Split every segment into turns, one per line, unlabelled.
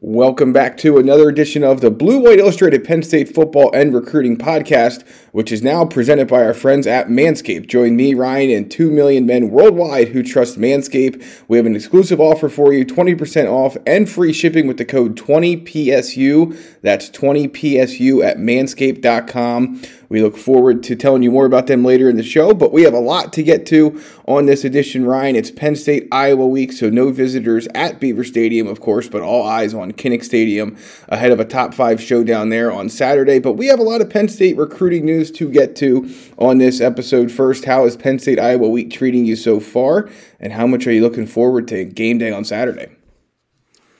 Welcome back to another edition of the Blue White Illustrated Penn State Football and Recruiting Podcast, which is now presented by our friends at Manscaped. Join me, Ryan, and 2 million men worldwide who trust Manscaped. We have an exclusive offer for you 20% off and free shipping with the code 20PSU. That's 20PSU at manscaped.com. We look forward to telling you more about them later in the show, but we have a lot to get to on this edition, Ryan. It's Penn State Iowa week, so no visitors at Beaver Stadium, of course, but all eyes on Kinnick Stadium ahead of a top five showdown there on Saturday. But we have a lot of Penn State recruiting news to get to on this episode. First, how is Penn State Iowa week treating you so far, and how much are you looking forward to game day on Saturday?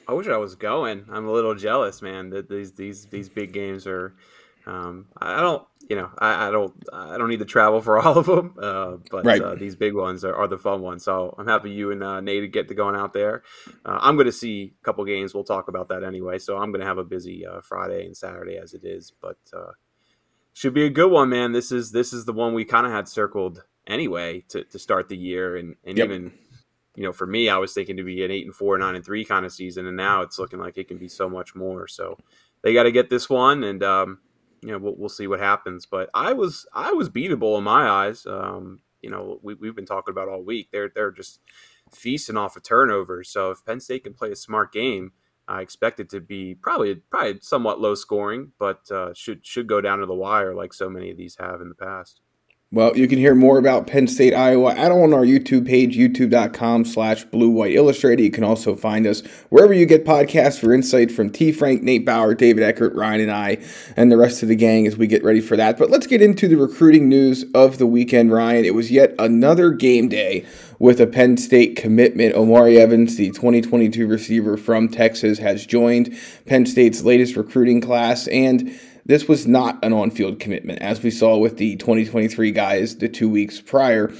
I wish I was going. I'm a little jealous, man. That these these these big games are. Um, I don't you know, I, I, don't I don't need to travel for all of them, uh, but right. uh, these big ones are, are, the fun ones. So I'm happy you and uh, Nate get to going out there. Uh, I'm going to see a couple games. We'll talk about that anyway. So I'm going to have a busy uh, Friday and Saturday as it is, but uh, should be a good one, man. This is this is the one we kind of had circled anyway to, to start the year, and and yep. even you know for me, I was thinking to be an eight and four, nine and three kind of season, and now it's looking like it can be so much more. So they got to get this one and. Um, you know, we'll, we'll see what happens. But I was I was beatable in my eyes. Um, you know, we, we've been talking about all week. They're they're just feasting off of turnovers. So if Penn State can play a smart game, I expect it to be probably probably somewhat low scoring, but uh, should should go down to the wire like so many of these have in the past.
Well, you can hear more about Penn State, Iowa at on our YouTube page, youtube.com slash blue white illustrated. You can also find us wherever you get podcasts for insight from T. Frank, Nate Bauer, David Eckert, Ryan, and I, and the rest of the gang as we get ready for that. But let's get into the recruiting news of the weekend, Ryan. It was yet another game day with a Penn State commitment. Omari Evans, the 2022 receiver from Texas, has joined Penn State's latest recruiting class and this was not an on field commitment, as we saw with the 2023 guys the two weeks prior.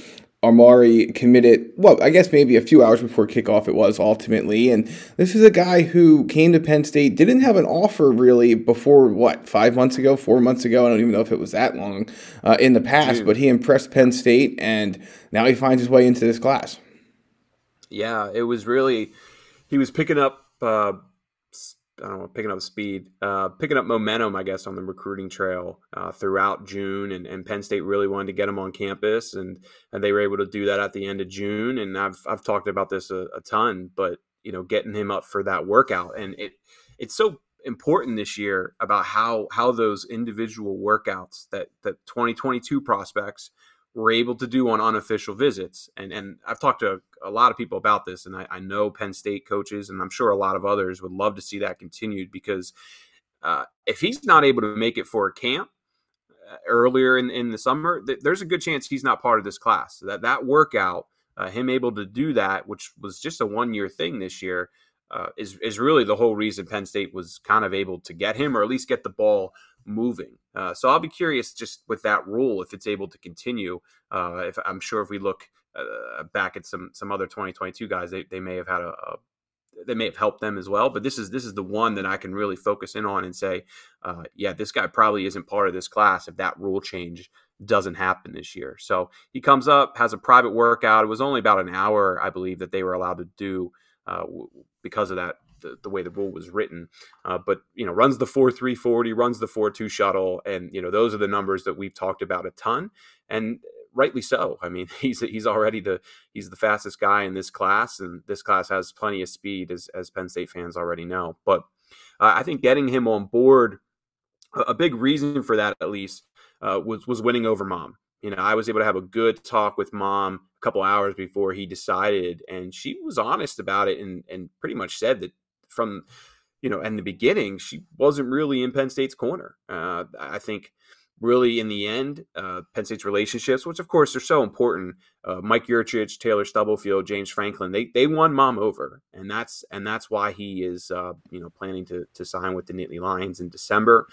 Omari committed, well, I guess maybe a few hours before kickoff it was ultimately. And this is a guy who came to Penn State, didn't have an offer really before, what, five months ago, four months ago? I don't even know if it was that long uh, in the past, Dude. but he impressed Penn State and now he finds his way into this class.
Yeah, it was really, he was picking up uh, I don't know, picking up speed, uh, picking up momentum, I guess, on the recruiting trail uh, throughout June. And, and, Penn State really wanted to get him on campus, and, and they were able to do that at the end of June. And I've, I've talked about this a, a ton, but you know, getting him up for that workout, and it it's so important this year about how how those individual workouts that that 2022 prospects were able to do on unofficial visits. And and I've talked to a, lot of people about this, and I, I, know Penn State coaches, and I'm sure a lot of others would love to see that continued because uh, if he's not able to make it for a camp uh, earlier in, in the summer, th- there's a good chance he's not part of this class. That that workout, uh, him able to do that, which was just a one year thing this year. Uh, is is really the whole reason Penn State was kind of able to get him, or at least get the ball moving. Uh, so I'll be curious just with that rule if it's able to continue. Uh, if I'm sure if we look uh, back at some some other 2022 guys, they, they may have had a, a, they may have helped them as well. But this is this is the one that I can really focus in on and say, uh, yeah, this guy probably isn't part of this class if that rule change doesn't happen this year. So he comes up, has a private workout. It was only about an hour, I believe, that they were allowed to do uh, because of that the, the way the rule was written. Uh, but you know, runs the four three forty, runs the four two shuttle, and you know those are the numbers that we've talked about a ton, and rightly so. I mean, he's he's already the he's the fastest guy in this class, and this class has plenty of speed, as as Penn State fans already know. But uh, I think getting him on board, a, big reason for that at least uh, was was winning over mom. You know, I was able to have a good talk with mom a couple hours before he decided, and she was honest about it and and pretty much said that from you know in the beginning she wasn't really in Penn State's corner. Uh, I think really in the end, uh, Penn State's relationships, which of course are so important. Uh, Mike Yurcich, Taylor Stubblefield, James Franklin, they they won mom over, and that's and that's why he is uh, you know planning to to sign with the Nittany Lions in December.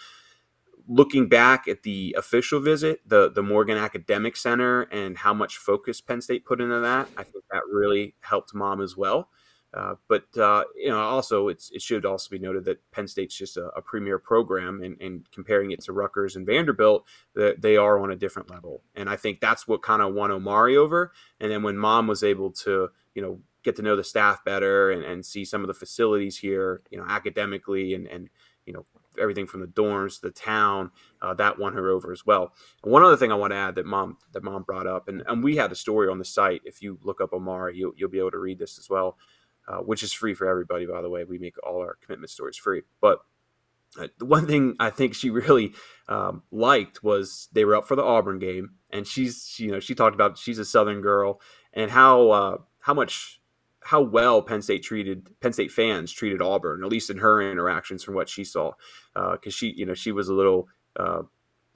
Looking back at the official visit, the the Morgan Academic Center, and how much focus Penn State put into that, I think that really helped mom as well. Uh, but uh, you know, also it should also be noted that Penn State's just a, a premier program, and, and, comparing it to Rutgers and Vanderbilt, that they are on a different level. And I think that's what kind of won Omari over. And then when Mom was able to, you know, get to know the staff better and, and see some of the facilities here, you know, academically and, and you know, everything from the dorms to the town. Uh, that won her over as well. And one other thing I want to add that mom that mom brought up, and, and we had a story on the site. If you look up Omari, you'll, you'll be able to read this as well, uh, which is free for everybody. By the way, we make all our commitment stories free. But uh, the one thing I think she really um, liked was they were up for the Auburn game, and she's she, you know she talked about she's a Southern girl and how uh, how much how well Penn State treated Penn State fans treated Auburn, at least in her interactions from what she saw, because uh, she you know she was a little uh,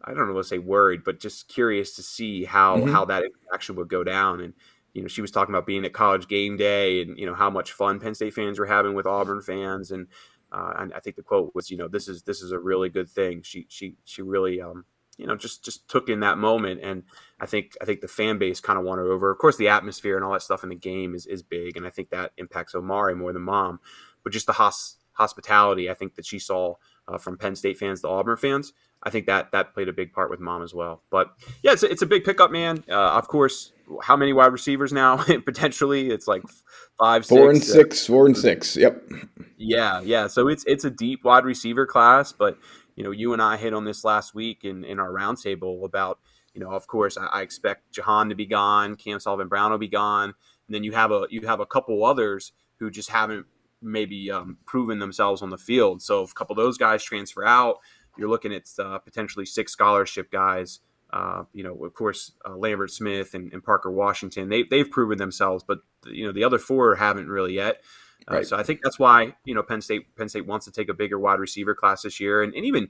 I don't know what to say worried, but just curious to see how mm-hmm. how that interaction would go down. And you know she was talking about being at college game day and you know how much fun Penn State fans were having with Auburn fans. And, uh, and I think the quote was you know this is this is a really good thing. She she she really um, you know just just took in that moment. And i think i think the fan base kind of won her over. Of course the atmosphere and all that stuff in the game is, is big and i think that impacts omari more than mom. But just the hos- hospitality i think that she saw uh, from penn state fans to auburn fans i think that that played a big part with mom as well. But yeah it's a, it's a big pickup man. Uh, of course how many wide receivers now? Potentially it's like five
four
six,
and uh, six four and six yep.
Yeah yeah. So it's it's a deep wide receiver class but you know, you and I hit on this last week in, in our roundtable about, you know, of course, I, I, expect Jahan to be gone, Cam Sullivan Brown will be gone, and then you have a you have a couple others who just haven't maybe um, proven themselves on the field. So if a couple of those guys transfer out, you're looking at uh, potentially six scholarship guys. Uh, you know, of course, uh, Lambert Smith and, and, Parker Washington, they, they've proven themselves, but you know the other four haven't really yet. Uh. So I think that's why you know Penn State Penn State wants to take a bigger wide receiver class this year, and, and even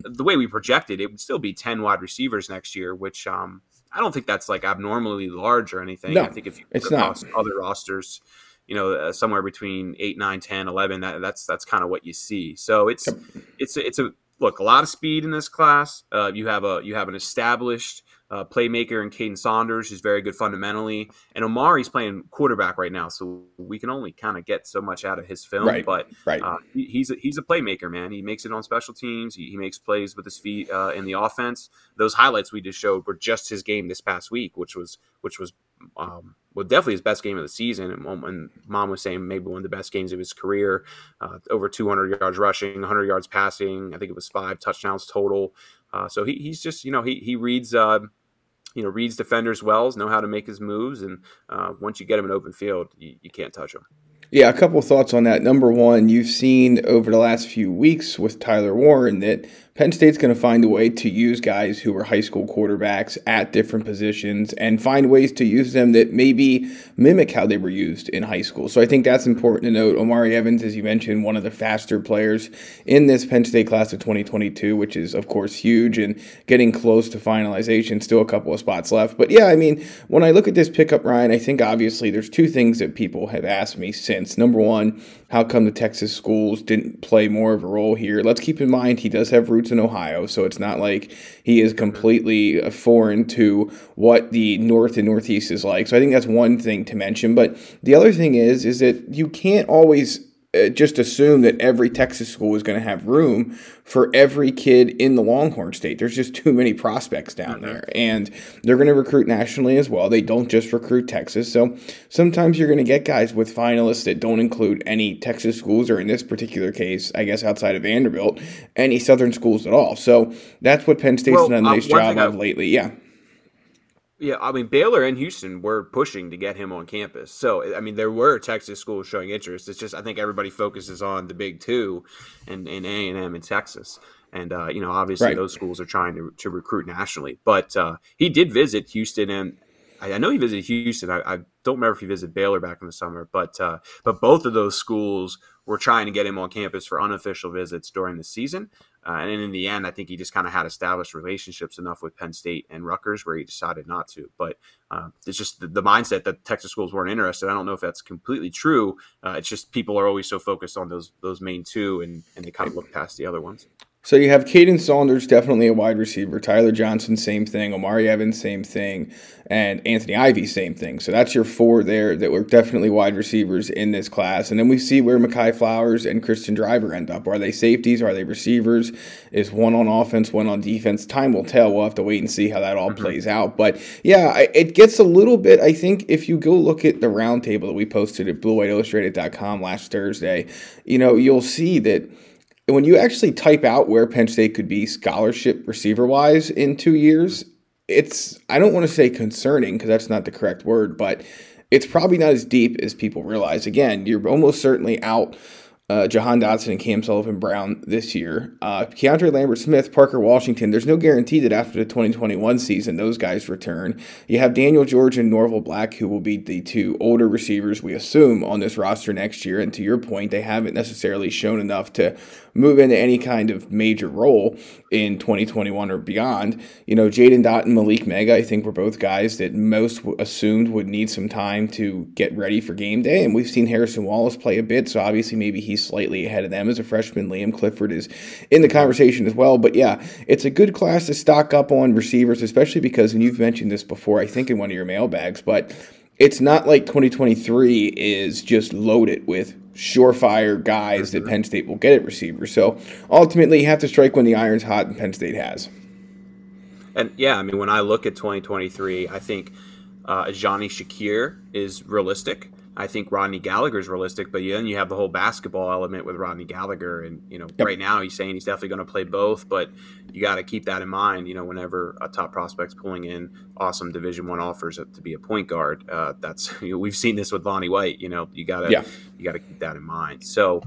the way we projected, it would still be ten wide receivers next year, which um, I don't think that's like abnormally large or anything.
No,
I think if you
it's not
other rosters, you know, uh, somewhere between 8, 9, 10, 11, that, that's that's kind of what you see. So it's yep. it's a, it's a look a lot of speed in this class. Uh, you have a you have an established uh, playmaker and Kaden Saunders, who's very good fundamentally. And Omari's playing quarterback right now, so we can only kind of get so much out of his film.
Right,
but
right.
Uh, he, he's a, he's a playmaker, man. He makes it on special teams. He, he makes plays with his feet uh, in the offense. Those highlights we just showed were just his game this past week, which was which was um, well definitely his best game of the season. And, and mom was saying maybe one of the best games of his career. Uh, over 200 yards rushing, 100 yards passing. I think it was five touchdowns total. Uh, so he, he's just you know he he reads uh, you know reads defenders well, know how to make his moves, and uh, once you get him in open field, you, you can't touch him.
Yeah, a couple thoughts on that. Number one, you've seen over the last few weeks with Tyler Warren that Penn State's going to find a way to use guys who are high school quarterbacks at different positions and find ways to use them that maybe mimic how they were used in high school. So I think that's important to note. Omari Evans, as you mentioned, one of the faster players in this Penn State class of 2022, which is, of course, huge and getting close to finalization. Still a couple of spots left. But yeah, I mean, when I look at this pickup, Ryan, I think obviously there's two things that people have asked me since. Number one, how come the Texas schools didn't play more of a role here? Let's keep in mind he does have roots in Ohio, so it's not like he is completely foreign to what the North and Northeast is like. So I think that's one thing to mention. But the other thing is, is that you can't always uh, just assume that every Texas school is going to have room for every kid in the Longhorn State. There's just too many prospects down mm-hmm. there, and they're going to recruit nationally as well. They don't just recruit Texas, so sometimes you're going to get guys with finalists that don't include any Texas schools, or in this particular case, I guess outside of Vanderbilt, any Southern schools at all. So that's what Penn State's well, done a uh, nice uh, job of lately. Yeah.
Yeah, I mean Baylor and Houston were pushing to get him on campus. So I mean there were Texas schools showing interest. It's just I think everybody focuses on the big two, and and A and M in Texas. And uh, you know obviously right. those schools are trying to, to recruit nationally. But uh, he did visit Houston, and I, I know he visited Houston. I, I, don't remember if he visited Baylor back in the summer, but uh, but both of those schools were trying to get him on campus for unofficial visits during the season. Uh, and in the end, I think he just kind of had established relationships enough with Penn State and Rutgers where he decided not to. But uh, it's just the, the, mindset that Texas schools weren't interested. I don't know if that's completely true. Uh, it's just people are always so focused on those those main two, and, and they kind of look past the other ones.
So you have Kaden Saunders, definitely a wide receiver. Tyler Johnson, same thing. Omari Evans, same thing. And Anthony Ivy, same thing. So that's your four there that were definitely wide receivers in this class. And then we see where Mehkai Flowers and Christian Driver end up. Are they safeties? Are they receivers? Is one on offense, one on defense? Time will tell. We'll have to wait and see how that all mm-hmm. plays out. But yeah, it gets a little bit, I think, if you go look at the roundtable that we posted at bluewhiteillustrated.com last Thursday, you know, you'll see that – when you actually type out where Penn State could be scholarship receiver wise in two years, it's I don't want to say concerning because that's not the correct word, but it's probably not as deep as people realize. Again, you're almost certainly out uh, Jahan Dotson and Cam Sullivan Brown this year. Uh, Keandre Lambert Smith, Parker Washington. There's no guarantee that after the 2021 season those guys return. You have Daniel George and Norval Black, who will be the two older receivers we assume on this roster next year. And to your point, they haven't necessarily shown enough to move into any kind of major role in 2021 or beyond. You know, Jaden Dottin and Malik Mega, I think were both guys that most assumed would need some time to get ready for game day. And we've seen Harrison Wallace play a bit, so obviously maybe he's slightly ahead of them as a freshman. Liam Clifford is in the conversation as well. But yeah, it's a good class to stock up on receivers, especially because, and you've mentioned this before, I think in one of your mailbags, but it's not like 2023 is just loaded with surefire guys that Penn State will get at receiver. So ultimately, you have to strike when the iron's hot, and Penn State has.
And yeah, I mean, when I look at 2023, I think uh, Johnny Shakir is realistic. I think Rodney Gallagher is realistic, but then you have the whole basketball element with Rodney Gallagher, and you know, yep. right now he's saying he's definitely going to play both, but you got to keep that in mind. You know, whenever a top prospect's pulling in awesome Division One offers to be a point guard, uh, that's you know, we've seen this with Lonnie White. You know, you gotta yeah. you got to keep that in mind. So.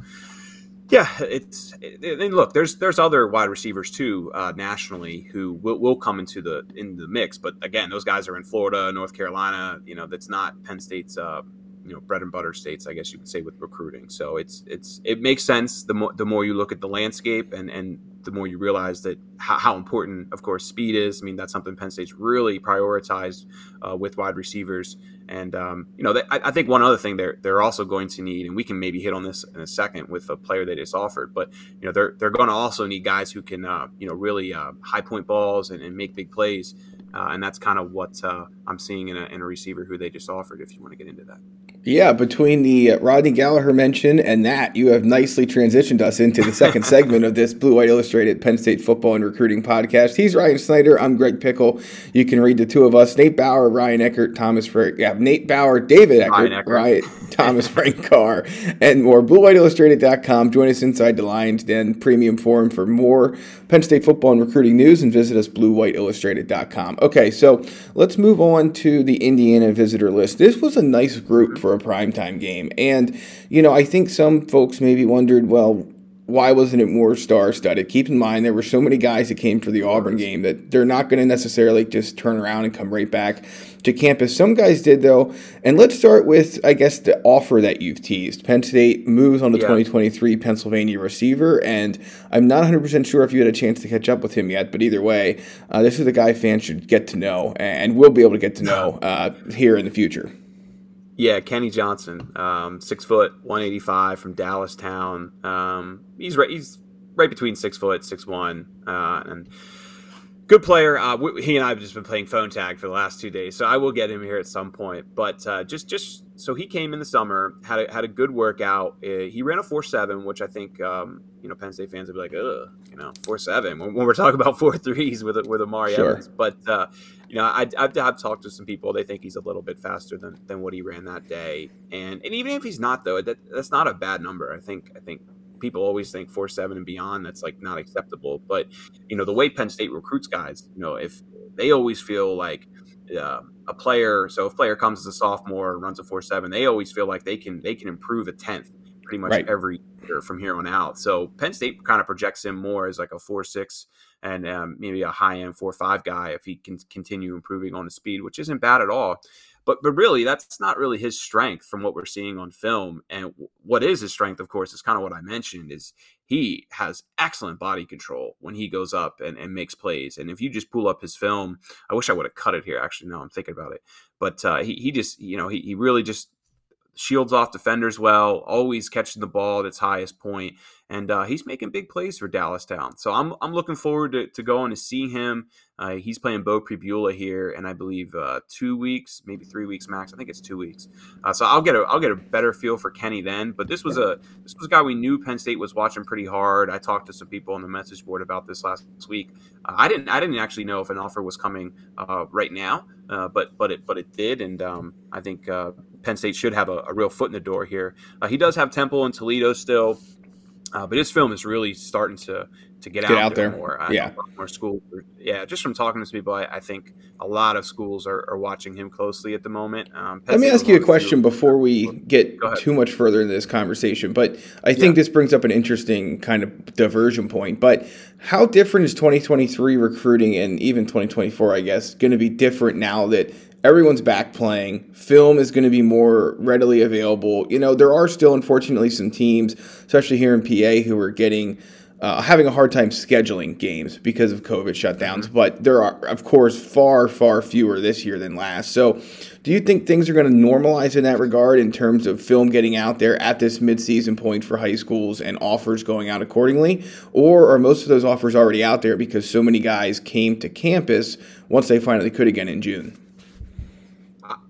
Yeah, it's and look. There's there's other wide receivers too uh, nationally who will, will come into the in the mix, but again, those guys are in Florida, North Carolina. You know, that's not Penn State's uh, you know bread and butter states, I guess you could say, with recruiting. So it's it's it makes sense the more the more you look at the landscape and and the more you realize that how, how important, of course, speed is. I mean, that's something Penn State's really prioritized uh, with wide receivers. And um, you know, they, I, I, think one other thing they're they're also going to need, and we can maybe hit on this in a second with a player they just offered, but you know, they're they're going to also need guys who can uh, you know really uh, high point balls and, and make big plays. Uh, and that's kind of what uh, I'm seeing in a, in a receiver who they just offered. If you want to get into that.
Yeah, between the uh, Rodney Gallagher mention and that, you have nicely transitioned us into the second segment of this Blue White Illustrated Penn State Football and Recruiting Podcast. He's Ryan Snyder. I'm Greg Pickel. You can read the two of us: Nate Bauer, Ryan Eckert, Thomas Frank. Yeah, Nate Bauer, David Eckert, Ryan, Eckert. Ryan Thomas Frank Carr, and more. BlueWhiteIllustrated.com. Join us inside the Lions Den Premium Forum for more Penn State football and recruiting news, and visit us BlueWhiteIllustrated.com. Okay, so let's move on to the Indiana visitor list. This was a nice group for a primetime game. And, you know, I think some folks maybe wondered, well, why wasn't it more star studded? Keep in mind, there were so many guys that came for the Auburn game that they're not going to necessarily just turn around and come right back to campus. Some guys did, though. And let's start with, I guess, the offer that you've teased. Penn State moves on the yeah. 2023 Pennsylvania receiver, and I'm not 100% sure if you had a chance to catch up with him yet, but either way, uh, this is a guy fans should get to know and will be able to get to know uh, here in the future.
Yeah, Kenny Johnson, um, six foot, one eighty five from Dallastown. Um, he's right. He's right between six foot, six one, uh, and good player. Uh, we, he and I have just been playing phone tag for the last two days, so I will get him here at some point. But uh, just just so he came in the summer, had a, had a good workout. Uh, he ran a four seven, which I think um, you know Penn State fans would be like, ugh, you know, four seven when, when, we're talking about four threes with with Omari sure. Evans. But uh, you know, I, I've, I've talked to some people. They think he's a little bit faster than, than what he ran that day. And and even if he's not though, that, that's not a bad number. I think I think people always think four seven and beyond that's like not acceptable but you know the way penn state recruits guys you know if they always feel like uh, a player so if a player comes as a sophomore runs a four seven they always feel like they can they can improve a tenth pretty much right. every year from here on out so penn state kind of projects him more as like a four six and um, maybe a high end four five guy if he can continue improving on the speed which isn't bad at all but but really, that's not really his strength from what we're seeing on film. And what is his strength, of course, is kind of what I mentioned: is he has excellent body control when he goes up and, and makes plays. And if you just pull up his film, I wish I would have cut it here. Actually, no, I'm thinking about it. But uh, he he just you know he he really just shields off defenders well, always catching the ball at its highest point, and uh, he's making big plays for Dallastown. So I'm I'm looking forward to, to going to see him. Uh, he's playing Beau Pribula here, and I believe uh, two weeks, maybe three weeks max. I think it's two weeks. Uh, so I'll get a I'll get a better feel for Kenny then. But this was a this was a guy we knew Penn State was watching pretty hard. I talked to some people on the message board about this last week. Uh, I didn't I didn't actually know if an offer was coming uh, right now, but but it but it did, and um, I think Penn State should have a, a, real foot in the door here. he does have Temple and Toledo still. Uh, but his film is really starting to to get,
get
out,
out, there,
there. more.
I yeah,
more schools. Yeah, just from talking to some people, I, I think a lot of schools are, are, watching him closely at the moment.
Um, Let me ask you a question before we get too much further into this conversation. But I think yeah. this brings up an interesting kind of diversion point. But how different is 2023 recruiting and even 2024? I guess going to be different now that everyone's back playing. Film is going to be more readily available. You know, there are still, unfortunately, some teams, especially here in PA, who are getting. Uh, having a hard time scheduling games because of COVID shutdowns, mm-hmm. but there are, of course, far, far fewer this year than last. So, do you think things are going to normalize in that regard in terms of film getting out there at this midseason point for high schools and offers going out accordingly? Or are most of those offers already out there because so many guys came to campus once they finally could again in June?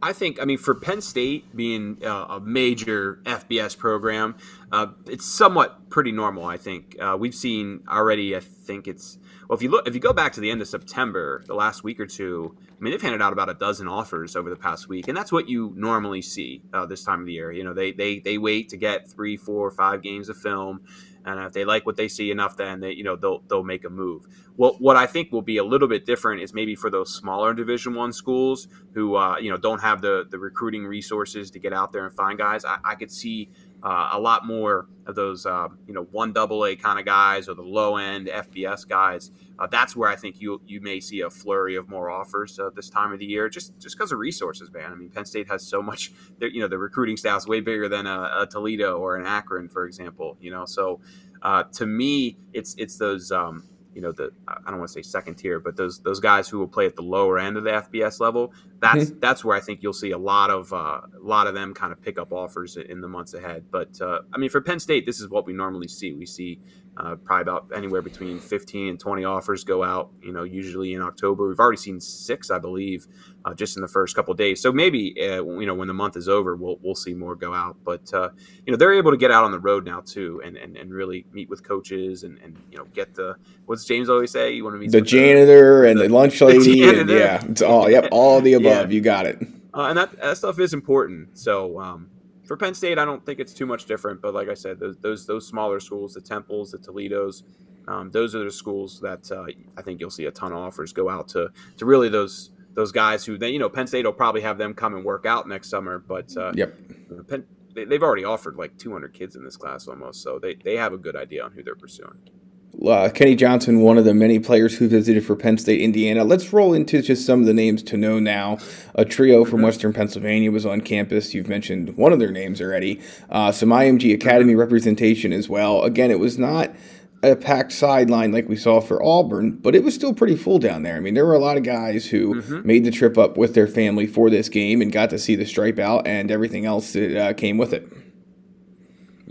I think, I mean, for Penn State being uh, a major FBS program, uh, it's somewhat pretty normal. I think uh, we've seen already. I think it's well. If you look, if you go back to the end of September, the last week or two, I mean, they've handed out about a dozen offers over the past week, and that's what you normally see uh, this time of the year. You know, they they they wait to get three, four, five games of film and if they like what they see enough, then they you know they'll they'll make a move. Well, what I think will be a little bit different is maybe for those smaller Division One schools who uh, you know don't have the the recruiting resources to get out there and find guys. I, I could see uh, a lot more of those, uh, you know, one double A kind of guys or the low end FBS guys. Uh, that's where I think you you may see a flurry of more offers uh, this time of the year, just just because of resources, man. I mean, Penn State has so much. You know, the recruiting staff is way bigger than a, a, Toledo or an Akron, for example. You know, so uh, to me, it's it's those. Um, you know the I don't want to say second tier, but those those guys who will play at the lower end of the FBS level. That's mm-hmm. that's where I think you'll see a lot of uh, a lot of them kind of pick up offers in the months ahead. But uh, I mean, for Penn State, this is what we normally see. We see uh, probably about anywhere between 15 and 20 offers go out. You know, usually in October. We've already seen six, I believe, uh, just in the first couple days. So maybe uh, you know when the month is over, we'll we'll see more go out. But uh, you know they're able to get out on the road now too, and and, and really meet with coaches and, and you know get the what's James always say? You want to meet
the janitor and the, the lunch lady, the and yeah, it's all yep, all the above. Yeah. You got it.
Uh, and that that stuff is important. So. Um, for Penn State, I don't think it's too much different. But like I said, those those, those smaller schools, the Temples, the Toledos, um, those are the schools that uh, I think you'll see a ton of offers go out to to really those those guys who then you know Penn State will probably have them come and work out next summer. But uh,
yep,
Penn, they, have already offered like 200 kids in this class almost, so they they have a good idea on who they're pursuing.
Uh, Kenny Johnson, one of the many players who visited for Penn State, Indiana. Let's roll into just some of the names to know now. A trio from. Western Pennsylvania was on campus. You've mentioned one of their names already. Uh, some IMG Academy representation as well. Again, it was not a packed sideline like we saw for Auburn, but it was still pretty full down there. I mean, there were a lot of guys who mm-hmm. made the trip up with their family for this game and got to see the stripe out and everything else that uh, came with it.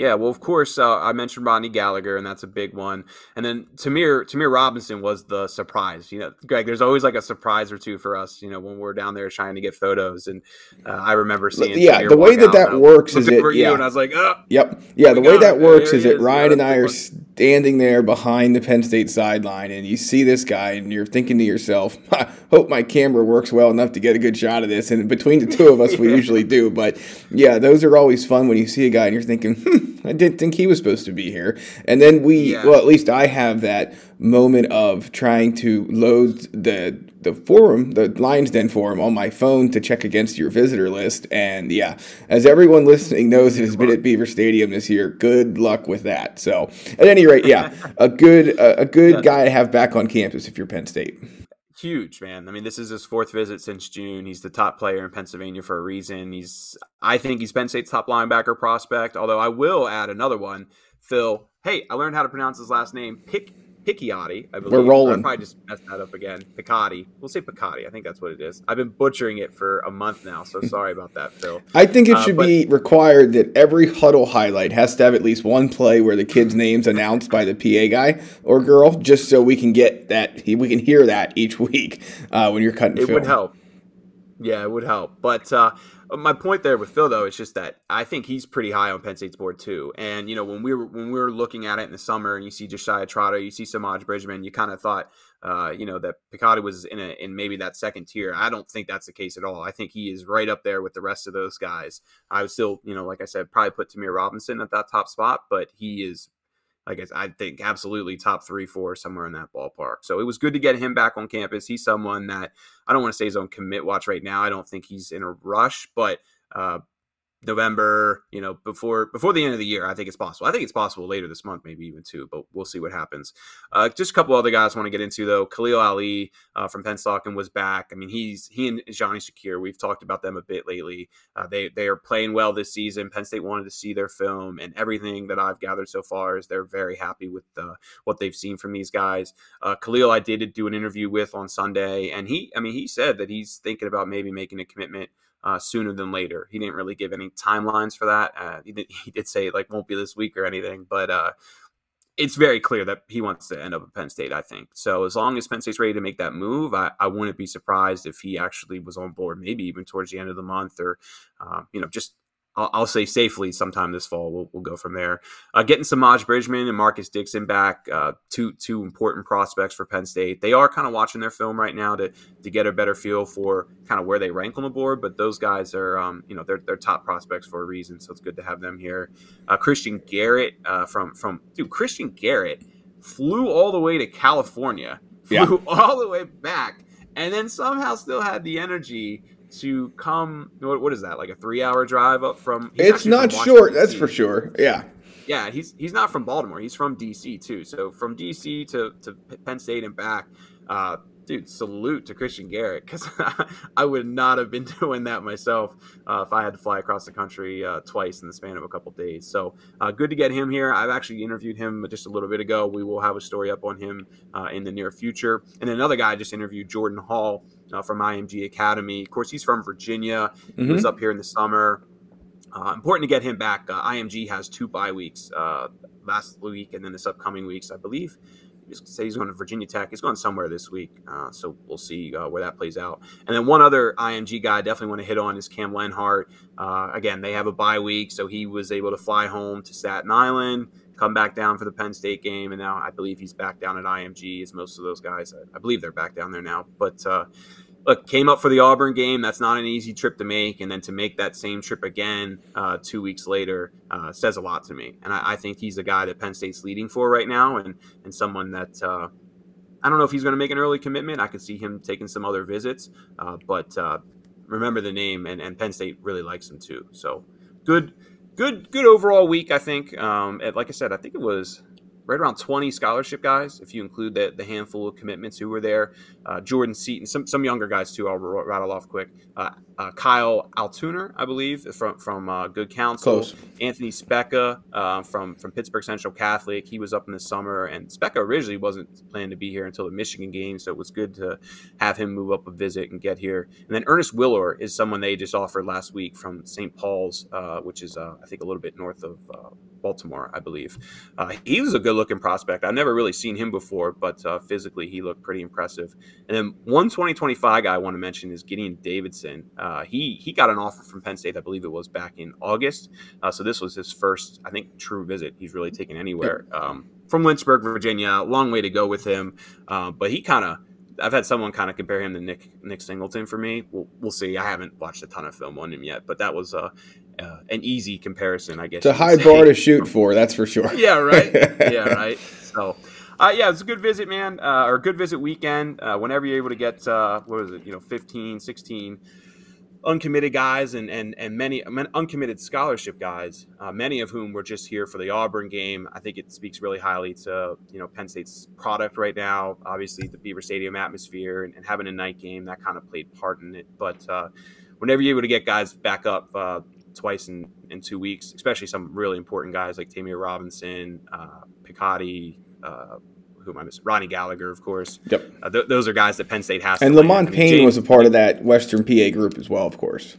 Yeah, well, of course, uh, I mentioned Rodney Gallagher, and that's a big one. And then Tamir Tamir Robinson was the surprise. You know, Greg, there's always like a surprise or two for us. You know, when we're down there trying to get photos, and uh, I remember seeing.
Yeah,
Tamir
the way that that works is it. Yeah,
and I was like, oh,
yep, yeah. The way that works is that Ryan and I are standing there behind the Penn State sideline, and you see this guy, and you're thinking to yourself, I "Hope my camera works well enough to get a good shot of this." And between the two of us, we usually do. But yeah, those are always fun when you see a guy and you're thinking. Hmm, I didn't think he was supposed to be here. And then we, yeah. well, at least I have that moment of trying to load the the forum, the Lions Den forum, on my phone to check against your visitor list. And yeah, as everyone listening knows, it has been at Beaver Stadium this year. Good luck with that. So, at any rate, yeah, a good a, a good guy to have back on campus if you're Penn State
huge, man. I mean, this is his fourth visit since June. He's the top player in Pennsylvania for a reason. He's, I think, he's Penn State's top linebacker prospect. Although I will add another one, Phil. Hey, I learned how to pronounce his last name. Pick Picciotti, I believe.
We're rolling.
I probably just messed that up again. Picotti. We'll say Picotti. I think that's what it is. I've been butchering it for a month now, so sorry about that, Phil.
I think it
Uh,
should
but-
be required that every huddle highlight has to have at least one play where the kid's name's announced by the PA guy or girl, just so we can get that we can hear that each week uh, when you're cutting
It
film.
would help. Yeah, it would help. But uh, my point there with Phil, though, is just that I think he's pretty high on Penn State's board too. And you know, when we were when we were looking at it in the summer, and you see Josiah Trotter, you see Samaj Bridgman, you kind of thought, uh, you know, that Picotti was in a in maybe that second tier. I don't think that's the case at all. I think he is right up there with the rest of those guys. I would still, you know, like I said, probably put Tamir Robinson at that top spot, but he is I guess I think absolutely top three, four, somewhere in that ballpark. So it was good to get him back on campus. He's someone that I don't want to say he's on commit watch right now. I don't think he's in a rush, but uh, November, you know, before before the end of the year, I think it's possible. I think it's possible later this month, maybe even too, but we'll see what happens. Uh, just a couple other guys I want to get into though. Khalil Ali uh, from Penn Stockton was back. I mean, he's he and Johnny Shakir. We've talked about them a bit lately. Uh, they they are playing well this season. Penn State wanted to see their film, and everything that I've gathered so far is they're very happy with uh, what they've seen from these guys. Uh, Khalil, I did do an interview with on Sunday, and he, I mean, he said that he's thinking about maybe making a commitment uh, sooner than later. He didn't really give any timelines for that. Uh, he, did, he did say like won't be this week or anything, but uh, it's very clear that he wants to end up at Penn State. I think so. As long as Penn State's ready to make that move, I, I wouldn't be surprised if he actually was on board, maybe even towards the end of the month, or uh, you know, just I'll, I'll, say safely sometime this fall. We'll, we'll go from there. Uh, getting Samaj Bridgman and Marcus Dixon back, uh, two two important prospects for Penn State. They are kind of watching their film right now to to get a better feel for kind of where they rank on the board. But those guys are, um, you know, they're, they're top prospects for a reason. So it's good to have them here. Uh, Christian Garrett uh, from from dude Christian Garrett flew all the way to California, flew
Yeah.
all the way back, and then somehow still had the energy to come. What, what is that? Like a three-hour drive up from?
It's not
from
short, that's for sure. Yeah.
Yeah, he's he's not from Baltimore. He's from DC too. So from DC to to Penn State and back. Uh, dude, salute to Christian Garrett because I would not have been doing that myself uh, if I had to fly across the country uh, twice in the span of a couple days. So uh, good to get him here. I've actually interviewed him just a little bit ago. We will have a story up on him uh, in the near future. And another guy I just interviewed, Jordan Hall uh, from IMG Academy. Of course, he's from Virginia. He
Mhm.
was up here in the summer. Uh, important to get him back. Uh, IMG has two bye weeks uh, last week and then this upcoming weeks, I believe. Say he's going to Virginia Tech. He's going somewhere this week, uh, so we'll see uh, where that plays out. And then one other IMG guy I definitely want to hit on is Cam Lenhart. Uh, again, they have a bye week, so he was able to fly home to Staten Island, come back down for the Penn State game, and now I believe he's back down at IMG. As most of those guys, I, I believe they're back down there now. But uh, look, came up for the Auburn game. That's not an easy trip to make, and then to make that same trip again uh, two weeks later uh, says a lot to me. And I, I think he's a guy that Penn State's leading for right now, and and someone that. Uh, I don't know if he's going to make an early commitment. I could see him taking some other visits, uh, but uh, remember the name, and, and Penn State really likes him too. So good, good, good overall week. I think. Um, and like I said, I think it was right around 20 scholarship guys, if you include the, the handful of commitments who were there. Uh, Jordan Seaton, some some younger guys too. I'll r- rattle off quick. Uh, uh, Kyle Altuner, I believe, from from uh, Good Counsel.
Close.
Anthony Specca uh, from from Pittsburgh Central Catholic. He was up in the summer, and Specca originally wasn't planning to be here until the Michigan game, so it was good to have him move up a visit and get here. And then Ernest Willor is someone they just offered last week from St. Paul's, uh, which is uh, I think a little bit north of uh, Baltimore, I believe. Uh, he was a good looking prospect. I've never really seen him before, but uh, physically he looked pretty impressive. And then one 2025 guy I want to mention is Gideon Davidson. Uh, he he got an offer from Penn State, I believe it was back in August. Uh, so this was his first, I think, true visit he's really taken anywhere. Um, from Lynchburg, Virginia, long way to go with him, uh, but he kind of. I've had someone kind of compare him to Nick Nick Singleton for me. We'll, we'll see. I haven't watched a ton of film on him yet, but that was uh, uh, an easy comparison, I guess.
It's a high bar to shoot for, that's for sure.
Yeah, right. yeah, right. So, uh, yeah, it's a good visit, man, uh, or a good visit weekend. Uh, whenever you're able to get, uh, what was it, you know, 15, 16 uncommitted guys and and and many uncommitted scholarship guys, uh, many of whom were just here for the Auburn game. I think it speaks really highly to you know Penn State's product right now. Obviously, the Beaver Stadium atmosphere and, and having a night game that kind of played part in it. But uh, whenever you're able to get guys back up uh, twice in, in two weeks, especially some really important guys like Tamir Robinson, uh, Picotti, uh, who am I missing? Ronnie Gallagher, of course.
Yep.
Uh, th- those are guys that Penn State has.
And Lamont I mean, Payne James, was a part of that Western PA group as well, of course.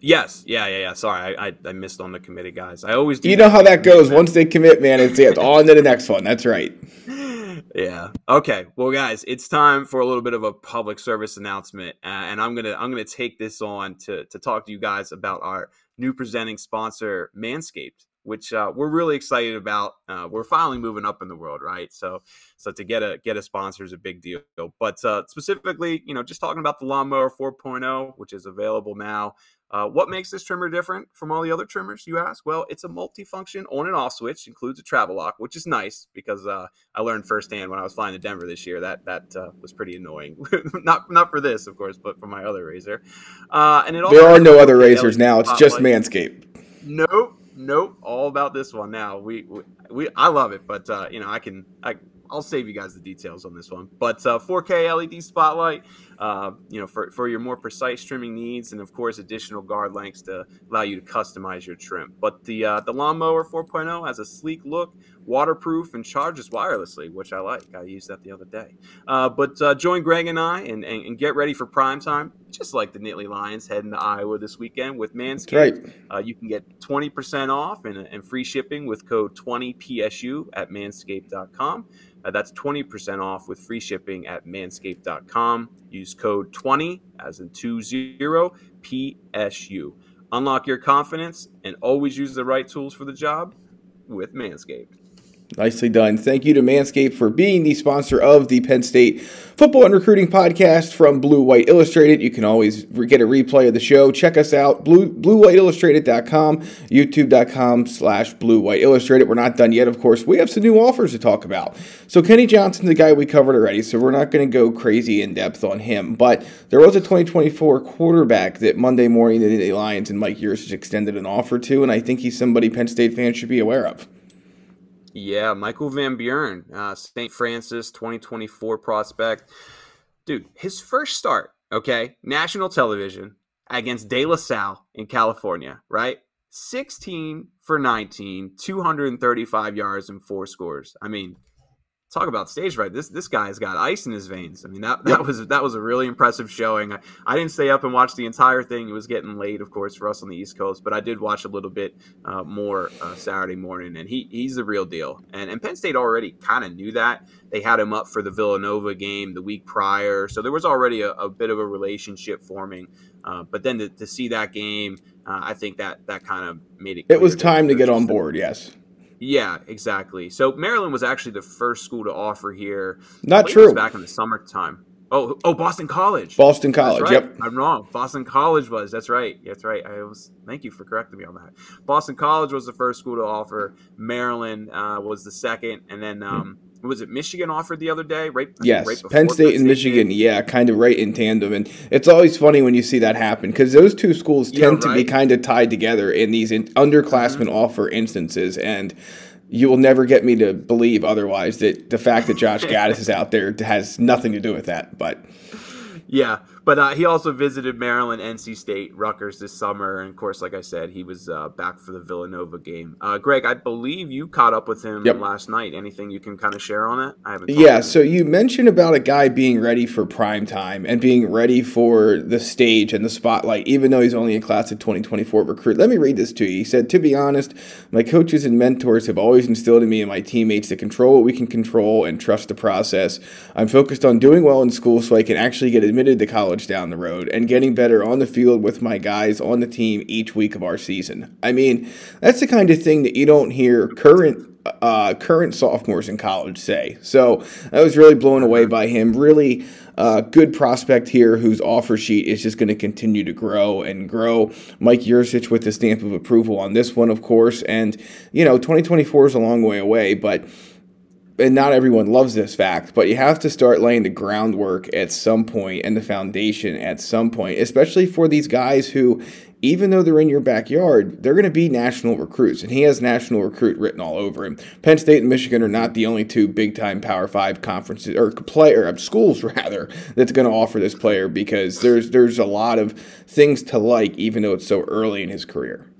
Yes, yeah, yeah, yeah. Sorry, I, I, I missed on the committed guys. I always do.
You know how that goes. Once they commit, man, it's, it's on to the next one. That's right.
Yeah. Okay. Well, guys, it's time for a little bit of a public service announcement, uh, and I'm gonna I'm gonna take this on to to talk to you guys about our new presenting sponsor, Manscaped which uh, we're really excited about. Uh, we're finally moving up in the world, right? So, so to get a get a sponsor is a big deal. But uh, specifically, you know, just talking about the lawnmower 4.0, which is available now. Uh, what makes this trimmer different from all the other trimmers, you ask? Well, it's a multifunction on and off switch, includes a travel lock, which is nice because uh, I learned firsthand when I was flying to Denver this year that that uh, was pretty annoying. not not for this, of course, but for my other razor.
Uh, and it there are no other razors now; it's just Manscaped.
Nope, nope. All about this one now. We we, we I love it, but uh, you know I can I I'll save you guys the details on this one. But uh, 4K LED spotlight, uh, you know, for, for your more precise trimming needs, and of course, additional guard lengths to allow you to customize your trim. But the uh, the lawnmower 4.0 has a sleek look, waterproof, and charges wirelessly, which I like. I used that the other day. Uh, but uh, join Greg and I and, and, and, get ready for prime time, just like the Nittany Lions heading to Iowa this weekend with Manscaped.
Right.
Uh, you can get 20% off and, and free shipping with code 20PSU at manscaped.com. Uh, that's 20% off with free shipping at manscaped.com. Use code 20 as in 20 PSU. Unlock your confidence and always use the right tools for the job with Manscaped.
Nicely done. Thank you to Manscaped for being the sponsor of the Penn State Football and Recruiting Podcast from Blue White Illustrated. You can always get a replay of the show. Check us out, blue, bluewhiteillustrated.com, youtube.com slash Blue White Illustrated. We're not done yet, of course. We have some new offers to talk about. So Kenny Johnson, the guy we covered already, so we're not going to go crazy in depth on him. But there was a 2024 quarterback that Monday morning the Lions and Mike Yurcich extended an offer to, and I think he's somebody Penn State fans should be aware of.
Yeah, Michael Van Buren, uh, St. Francis 2024 prospect. Dude, his first start, okay, national television against De La Salle in California, right? 16 for 19, 235 yards and four scores. I mean, talk about stage fright. This this guy's got ice in his veins. I mean that that yep. was that was a really impressive showing. I, I, didn't stay up and watch the entire thing. It was getting late, of course, for us on the East Coast, but I did watch a little bit uh, more uh, Saturday morning, and he he's the real deal. And and Penn State already kind of knew that. They had him up for the Villanova game the week prior, so there was already a, a bit of a relationship forming. Uh, but then to, to, see that game, uh, I think that that kind of made it.
It was time to get on board. Yes.
Yeah, exactly. So Maryland was actually the first school to offer here.
Not true.
back in the summertime. Oh, oh, Boston College.
Boston College.
Right.
Yep.
I'm wrong. Boston College was. That's right. That's right. I was. Thank you for correcting me on that. Boston College was the first school to offer. Maryland uh, was the second, and then um, was it Michigan offered the other day? Right.
Yes,
right
Penn State and Michigan. Yeah, kind of right in tandem, and it's always funny when you see that happen because those two schools tend yeah, right. to be kind of tied together in these in- underclassmen mm-hmm. offer instances, and you will never get me to believe otherwise that the fact that Josh Gattis is out there has nothing to do with that. But
yeah, but uh, he also visited Maryland, NC State, Rutgers this summer, and of course, like I said, he was uh, back for the Villanova game. Uh, Greg, I believe you caught up with him yep. last night. Anything you can kind of share on it?
I haven't. Yeah, so you mentioned about a guy being ready for prime time and being ready for the stage and the spotlight, even though he's only a class of 2024 recruit. Let me read this to you. He said, "To be honest, my coaches and mentors have always instilled in me and my teammates to control what we can control and trust the process. I'm focused on doing well in school so I can actually get admitted to college down the road and getting better on the field with my guys on the team each week of our season. I mean, that's the kind of thing that you don't hear current uh, current sophomores in college say. So I was really blown away by him. Really uh, good prospect here whose offer sheet is just going to continue to grow and grow. Mike Yurcich with the stamp of approval on this one, of course. And, you know, 2024 is a long way away, but and not everyone loves this fact, but you have to start laying the groundwork at some point and the foundation at some point, especially for these guys who, even though they're in your backyard, they're going to be national recruits. And he has national recruit written all over him. Penn State and Michigan are not the only two big time Power Five conferences or player uh, schools rather that's going to offer this player because there's there's a lot of things to like, even though it's so early in his career.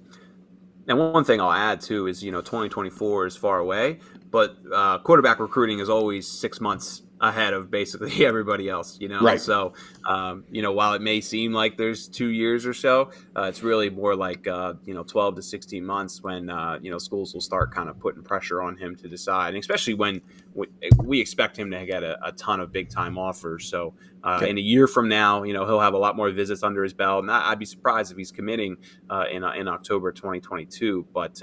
And one thing I'll add too is you know 2024 is far away, but uh, quarterback recruiting is always six months ahead of basically everybody else, you know.
Right.
So, um, you know, while it may seem like there's two years or so, uh, it's really more like uh, you know 12 to 16 months when uh, you know schools will start kind of putting pressure on him to decide, and especially when we, we expect him to get a, a, ton of big time offers. So, uh, okay. in a year from now, you know, he'll have a lot more visits under his belt, and I'd be surprised if he's committing uh, in uh, in October 2022. But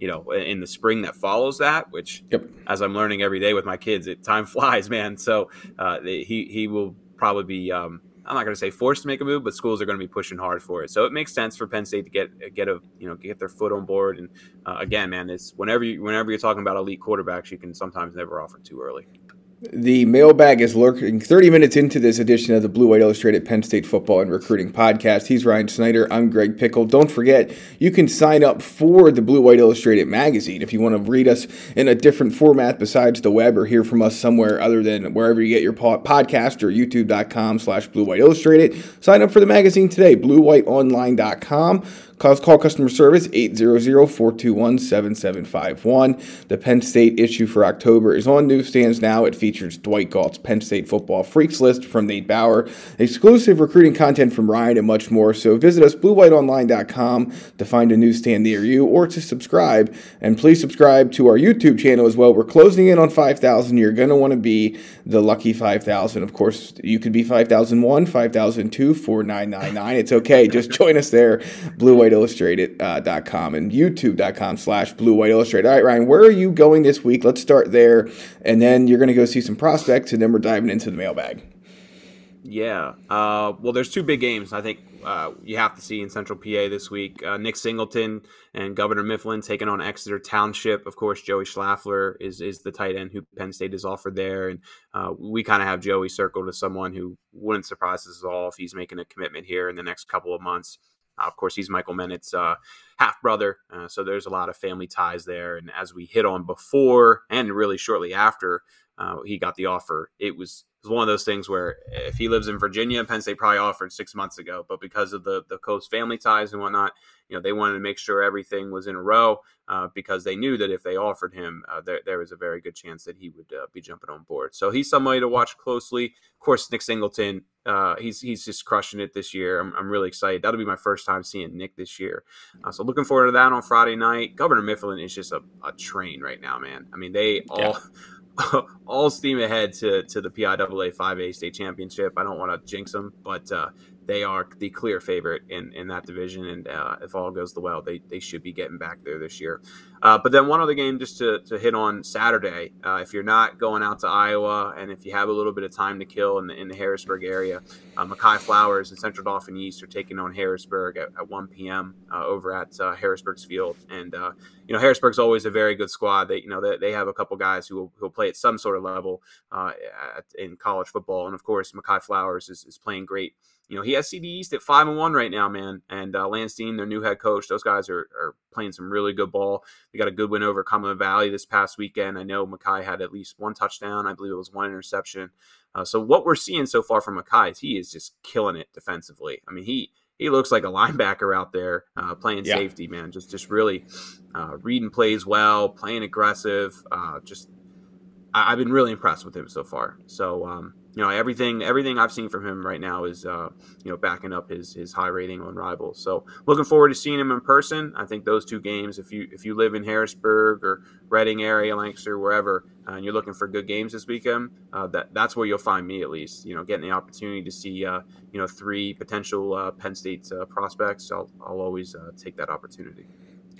you know, in the spring that follows that, which yep. as I'm learning every day with my kids, it time flies, man. So uh, he he will probably be. Um, I'm not going to say forced to make a move, but schools are going to be pushing hard for it. So it makes sense for Penn State to get get a you know get their foot on board. And uh, again, man, it's whenever you whenever you're talking about elite quarterbacks, you can sometimes never offer too early.
The mailbag is lurking 30 minutes into this edition of the Blue White Illustrated Penn State Football and Recruiting Podcast. He's Ryan Snyder. I'm Greg Pickel. Don't forget, you can sign up for the Blue White Illustrated magazine if you want to read us in a different format besides the web or hear from us somewhere other than wherever you get your podcast or youtube.com slash Blue White Illustrated. Sign up for the magazine today, bluewhiteonline.com. Call, call customer service 800-421-7751. The Penn State issue for October is on newsstands now. It features Dwight Galt's Penn State Football Freaks list from Nate Bauer, exclusive recruiting content from Ryan, and much more. So visit us, bluewhiteonline.com, to find a newsstand near you or to subscribe. And please subscribe to our YouTube channel as well. We're closing in on 5,000. You're going to want to be the lucky 5,000. Of course, you could be 5,001, 5,002, 4999. It's okay. Just join us there. Blue bluewhiteillustrated.com uh, and youtube.com slash bluewhiteillustrated. All right, Ryan, where are you going this week? Let's start there. And then you're going to go see some prospects, and then we're diving into the mailbag.
Yeah. Uh, well, there's two big games I think uh, you have to see in Central PA this week. Uh, Nick Singleton and Governor Mifflin taking on Exeter Township. Of course, Joey Schlaffer is is the tight end who Penn State has offered there, and uh, we kind of have Joey circled as someone who wouldn't surprise us at all if he's making a commitment here in the next couple of months. Uh, of course, he's Michael Mennett's uh, half brother, uh, so there's a lot of family ties there. And as we hit on before, and really shortly after uh, he got the offer, it was, was one of those things where if he lives in Virginia, Penn State probably offered six months ago, but because of the the close family ties and whatnot, you know they wanted to make sure everything was in a row uh, because they knew that if they offered him, uh, there, there was a very good chance that he would uh, be jumping on board. So he's somebody to watch closely. Of course, Nick Singleton, uh, he's he's just crushing it this year. I'm, I'm really excited. That'll be my first time seeing Nick this year. Uh, so looking forward to that on Friday night. Governor Mifflin is just a, a train right now, man. I mean, they all. Yeah. All steam ahead to, to the PIAA 5A state championship. I don't want to jinx them, but uh, they are the clear favorite in, in that division. And uh, if all goes the well, they, they should be getting back there this year. Uh, but then one other game just to, to hit on Saturday. Uh, if you're not going out to Iowa and if you have a little bit of time to kill in the, in the Harrisburg area, uh, Mekhi Flowers and Central Dauphin East are taking on Harrisburg at, at 1 p.m. Uh, over at uh, Harrisburg's field. And, you know, Harrisburg's always a very good squad. They, you know, they, they have a couple guys who will, who will play at some sort of level at, in college football. And of course, Mekhi Flowers is, is playing great you know, he has CD East at five and one right now, man. And uh, Lance Dean, their new head coach, those guys are, are playing some really good ball. They got a good win over Cumberland Valley this past weekend. I know Mekhi had at least one touchdown. I believe it was one interception. Uh, so what we're seeing so far from Mekhi is he is just killing it defensively. I mean, he he looks like a linebacker out there uh, playing yeah. safety, man. Just just really uh, reading plays well, playing aggressive. Uh, just I, have been really impressed with him so far. So um, you know everything everything I've seen from him right now is uh, you know backing up his his high rating on rivals. So looking forward to seeing him in person. I think those two games, if you if you live in Harrisburg or Reading area, Lancaster, wherever, uh, and you're looking for good games this weekend, uh, that that's where you'll find me at least. You know, getting the opportunity to see uh, you know three potential uh, Penn State uh, prospects. I'll I'll always take that opportunity.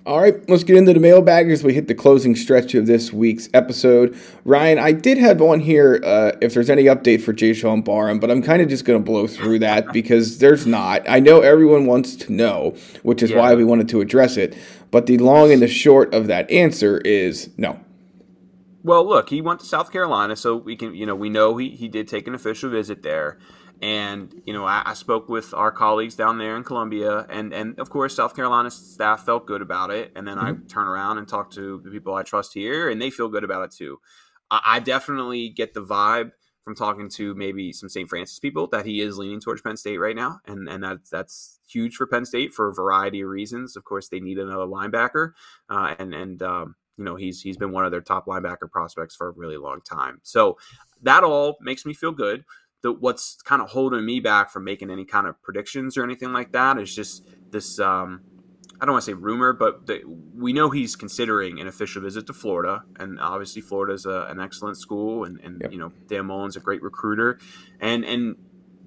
All right, let's get into the mailbag as we hit the closing stretch of this week's episode. Ryan, I did have on here uh, if there's any update for Jaishawn Barham, but I'm kind of just going to blow through that because there's not. I know everyone wants to know, which is yeah. why we wanted to address it. But the long and the short of that answer is no.
Well, look, he went to South Carolina, so we can, you know, we know he, he did take an official visit there. And you know, I, I, spoke with our colleagues down there in Columbia, and and of course, South Carolina staff felt good about it. And then mm-hmm. I turn around and talk to the people I trust here, and they feel good about it too. I, I definitely get the vibe from talking to maybe some St. Francis people that he is leaning towards Penn State right now, and and that's that's huge for Penn State for a variety of reasons. Of course, they need another linebacker, uh, and and um, you know he's he's been one of their top linebacker prospects for a really long time. So that all makes me feel good. The, what's kind of holding me back from making any kind of predictions or anything like that is just this. Um, I don't want to say rumor, but the, we know he's considering an official visit to Florida, and obviously Florida is an excellent school, and, and yep. you know Dan Mullen's a great recruiter, and and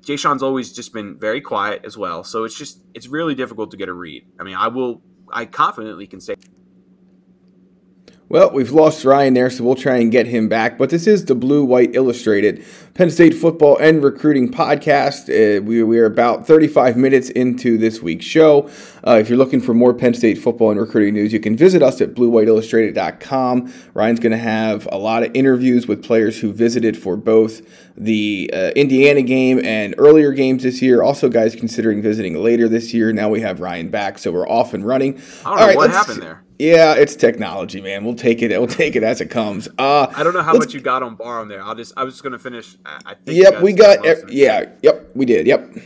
Jaishawn's always just been very quiet as well. So it's just it's really difficult to get a read. I mean, I will I confidently can say
well, we've lost Ryan there, so we'll try and get him back. But this is the Blue White Illustrated Penn State football and recruiting podcast. Uh, we, we, are about 35 minutes into this week's show. Uh, if you're looking for more Penn State football and recruiting news, you can visit us at bluewhiteillustrated.com. Ryan's going to have a lot of interviews with players who visited for both the uh, Indiana game and earlier games this year. Also, guys considering visiting later this year. Now we have Ryan back, so we're off and running.
All right, what happened there.
Yeah, it's technology, man. We'll take it. We'll take it as it comes. Uh,
I don't know how much you got on Barham there. I'll just. I was just going to finish. I think.
Yep, we got. yeah. Yep, we did. Yep.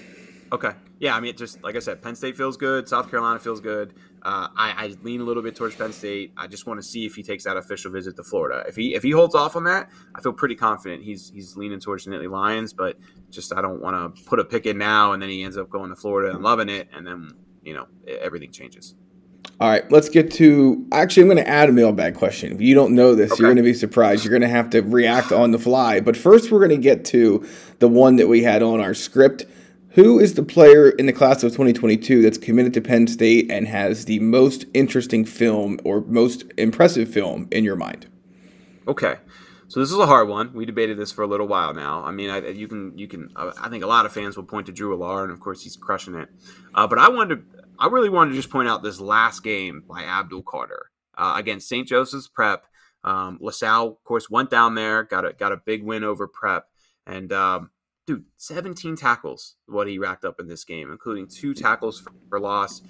Okay. Yeah, I mean, just like I said, Penn State feels good. South Carolina feels good. Uh, I, I, lean a little bit towards Penn State. I just want to see if he takes that official visit to Florida. If he if he holds off on that, I feel pretty confident he's he's leaning towards the Nittany Lions. But just I don't want to put a pick in now, and then he ends up going to Florida and loving it, and then you know everything changes.
All right, let's get to. Actually, I'm going to add a mailbag question. If you don't know this, okay. you're going to be surprised. You're going to have to react on the fly. But first, we're going to get to the one that we had on our script. Who is the player in the class of 2022 that's committed to Penn State and has the most interesting film or most impressive film in your mind?
Okay. So this is a hard one. We debated this for a little while now. I mean, I, you can, you can. I think a lot of fans will point to Drew Allar, and of course he's crushing it. Uh, but I wanted to I really wanted to just point out this last game by Abdul Carter uh, against St. Joseph's Prep. Um, LaSalle, of course, went down there, got a got a big win over Prep, and um, dude, 17 tackles what he racked up in this game, including two tackles for, for loss.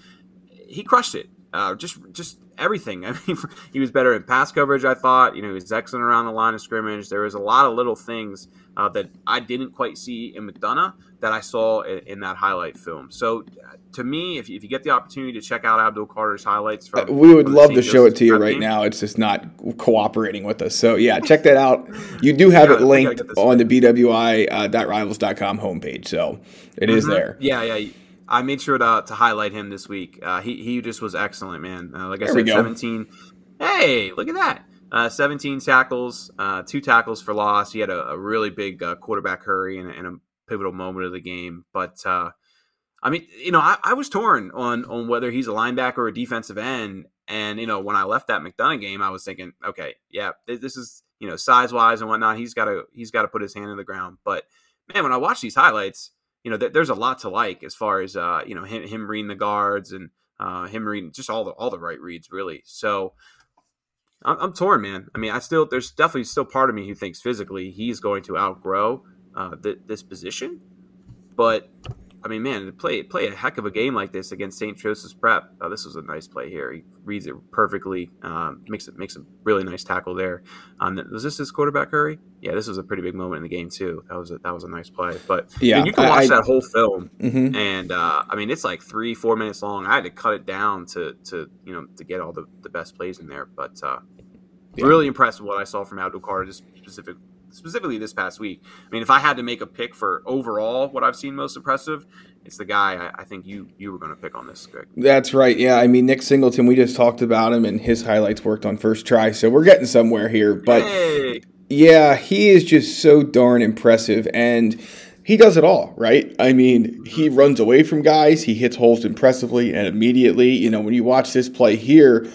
He crushed it. Uh, just just everything. I mean, he was better in pass coverage. I thought. You know, he was excellent around the line of scrimmage. There was a lot of little things uh, that I didn't quite see in McDonogh that I saw in, in that highlight film. So, uh, to me, if you, if you get the opportunity to check out Abdul Carter's highlights, from,
uh, we would love to show it to you right game. now. It's just not cooperating with us. So, yeah, check that out. You do have it linked on the BWI.rivals.com uh, homepage. So, it mm-hmm. is there.
Yeah, yeah. I made sure to, to highlight him this week. Uh, he, he just was excellent, man. Uh, like I there said, 17. Hey, look at that. Uh, 17 tackles, uh, two tackles for loss. He had a, a really big uh, quarterback hurry and, and, a pivotal moment of the game. But uh, I mean, you know, I, I, was torn on on whether he's a linebacker or a defensive end. And you know, when I left that McDonogh game, I was thinking, okay, yeah, this is you know size wise and whatnot. He's got to he's got to put his hand in the ground. But man, when I watch these highlights, you know, th- there's a lot to like as far as uh, you know him, him reading the guards and uh, him reading just all the all the right reads really. So I'm, I'm, torn, man. I mean, I still there's definitely still part of me who thinks physically he's going to outgrow uh, th- this position, but I mean, man, to play play a heck of a game like this against St. Joseph's Prep. Oh, this was a nice play here. He reads it perfectly. Um, makes it makes a really nice tackle there. Um, was this his quarterback hurry? Yeah, this was a pretty big moment in the game too. That was a, that was a nice play. But yeah, you can watch I, that whole film, mm-hmm. and uh, I mean, it's like three four minutes long. I had to cut it down to to you know to get all the, the best plays in there. But uh, yeah. really impressed with what I saw from Abdul Carter, just specific specifically this past week. I mean, if I had to make a pick for overall what I've seen most impressive, it's the guy I, I think you you were going to pick on this, Greg.
That's right. Yeah, I mean Nick Singleton. We just talked about him, and his highlights worked on first try, so we're getting somewhere here. But Yay. yeah, he is just so darn impressive, and he does it all, right? I mean, mm-hmm. he runs away from guys, he hits holes impressively and immediately. You know, when you watch this play here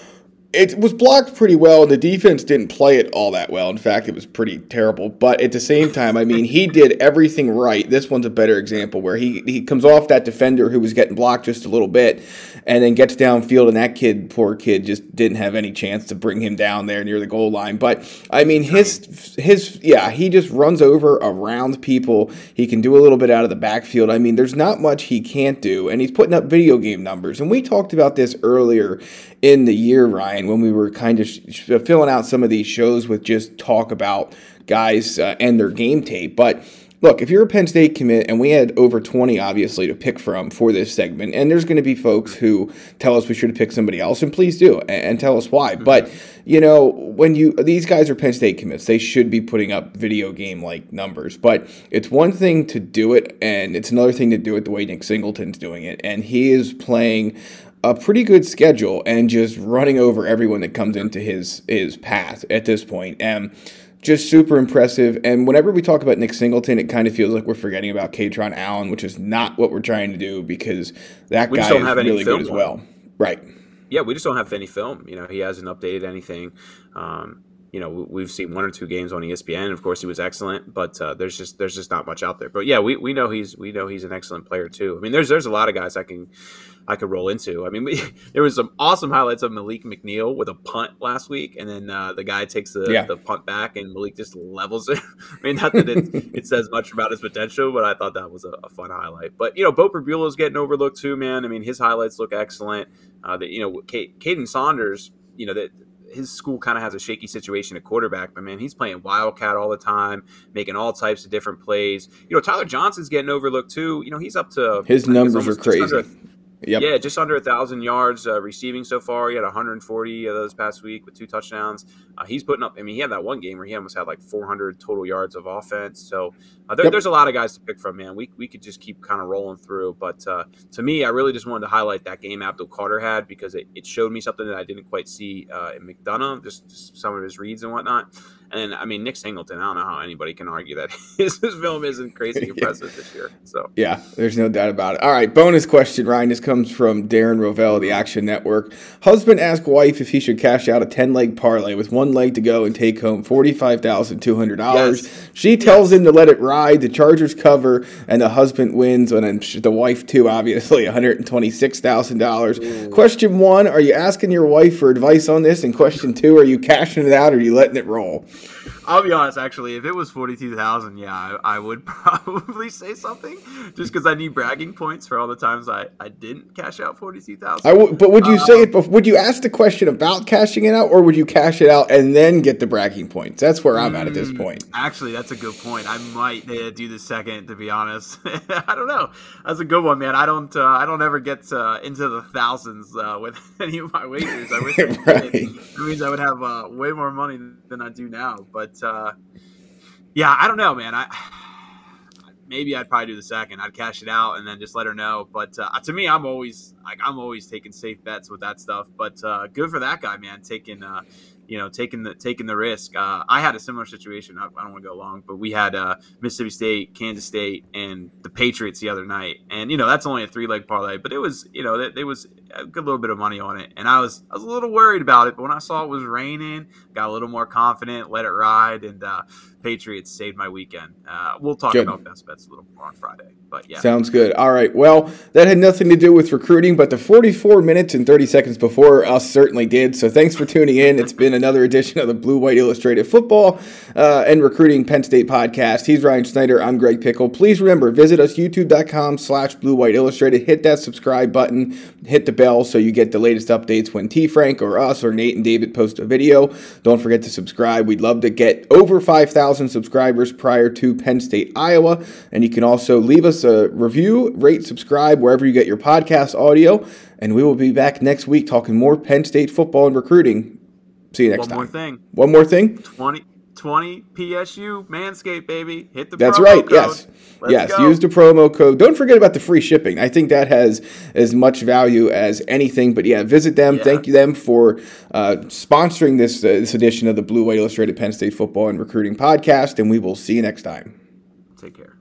it was blocked pretty well, and the defense didn't play it all that well. In fact, it was pretty terrible. But at the same time, I mean, he did everything right. This one's a better example where he, he comes off that defender who was getting blocked just a little bit and then gets downfield, and that kid, poor kid, just didn't have any chance to bring him down there near the goal line. But I mean, his, his, yeah, he just runs over around people. He can do a little bit out of the backfield. I mean, there's not much he can't do, and he's putting up video game numbers. And we talked about this earlier in the year, Ryan when we were kind of sh- filling out some of these shows with just talk about guys uh, and their game tape. But look, if you're a Penn State commit, and we had over 20 obviously to pick from for this segment, and there's going to be folks who tell us we should have picked somebody else, and please do, and, and tell us why. Mm-hmm. But you know, when you these guys are Penn State commits, they should be putting up video game like numbers. But it's one thing to do it, and it's another thing to do it the way Nick Singleton's doing it, and he is playing a pretty good schedule and just running over everyone that comes into his his path at this point. And just super impressive. And whenever we talk about Nick Singleton, it kind of feels like we're forgetting about Kaytron Allen, which is not what we're trying to do because that we guy is really good as well. Right.
Yeah, we just don't have any film. You know, he hasn't updated anything. Um, you know, we've seen one or two games on ESPN. Of course, he was excellent, but uh, there's just there's just not much out there. But yeah, we, we know he's we know he's an excellent player too. I mean, there's there's a lot of guys I can I could roll into. I mean, we, there was some awesome highlights of Malik McNeil with a punt last week, and then uh, the guy takes the, yeah. the punt back, and Malik just levels it. I mean, not that it, it says much about his potential, but I thought that was a, a fun highlight. But you know, Beau is getting overlooked too, man. I mean, his highlights look excellent. Uh, that you know, Kaden Saunders, you know that his school kind of has a shaky situation at quarterback, but man, he's playing wildcat all the time, making all types of different plays. You know, Tyler Johnson's getting overlooked too. You know, he's up to
his numbers are crazy.
Yep. Yeah, just under a thousand yards uh, receiving so far. He had 140 of those past week with two touchdowns. Uh, he's putting up. I mean, he had that one game where he almost had like 400 total yards of offense. So uh, there, yep. there's a lot of guys to pick from, man. We, we could just keep kind of rolling through. But uh, to me, I really just wanted to highlight that game Abdul Carter had because it, it showed me something that I didn't quite see uh, in McDonogh, just, just some of his reads and whatnot. And I mean, Nick Singleton, I don't know how anybody can argue that his, his film isn't crazy impressive this year. So
yeah, there's no doubt about it. All right, bonus question, Ryan. This comes from Darren Rovell of the Action Network. Husband asked wife if he should cash out a 10 leg parlay with one leg to go and take home $45,200. Yes. She tells yes. him to let it ride. The Chargers cover, and the husband wins, and the wife too, obviously, $126,000. Question one: Are you asking your wife for advice on this? And question two: Are you cashing it out, or are you letting it roll?
I'll be honest. Actually, if it was forty-two thousand, yeah, I, I, would probably say something, just because I need bragging points for all the times I, I didn't cash out forty-two thousand.
W- but would you um, say it? Would you ask the question about cashing it out, or would you cash it out and then get the bragging points? That's where I'm at at this mm, point.
Actually, that's a good point. I might uh, do the second. To be honest, I don't know. That's a good one, man. I don't. Uh, I don't ever get uh, into the thousands uh, with any of my wagers. I wish right. It means I would have uh, way more money than I do now. But uh, yeah, I don't know, man. I maybe I'd probably do the second. I'd cash it out and then just let her know. But uh, to me, I'm always like I'm always taking safe bets with that stuff. But uh, good for that guy, man, taking uh, you know taking the taking the risk. Uh, I had a similar situation. I, I don't want to go long, but we had uh, Mississippi State, Kansas State, and the Patriots the other night, and you know that's only a three leg parlay, but it was you know there was a good little bit of money on it, and I was I was a little worried about it, but when I saw it was raining, got a little more confident, let it ride, and uh, Patriots saved my weekend. Uh, we'll talk good. about best bets a little more on Friday, but yeah,
sounds good. All right, well that had nothing to do with recruiting, but the 44 minutes and 30 seconds before us certainly did. So thanks for tuning in. It's been another edition of the Blue White Illustrated Football uh, and Recruiting Penn State podcast. He's Ryan Snyder. I'm Greg Pickel. Please remember visit us youtube.com slash Blue White Illustrated. Hit that subscribe button. Hit the bell so you get the latest updates when T Frank or us or Nate and David post a video. Don't forget to subscribe. We'd love to get over 5,000 subscribers prior to Penn State, Iowa. And you can also leave us a review, rate, subscribe wherever you get your podcast audio. And we will be back next week talking more Penn State football and recruiting. See you next
One
time.
One more thing.
One more thing.
20. 20 PSU Manscaped, baby. Hit the
That's right. Code. Yes. Let's yes. Go. Use the promo code. Don't forget about the free shipping. I think that has as much value as anything. But yeah, visit them. Yeah. Thank you them for uh, sponsoring this, uh, this edition of the Blue White Illustrated Penn State Football and Recruiting Podcast. And we will see you next time.
Take care.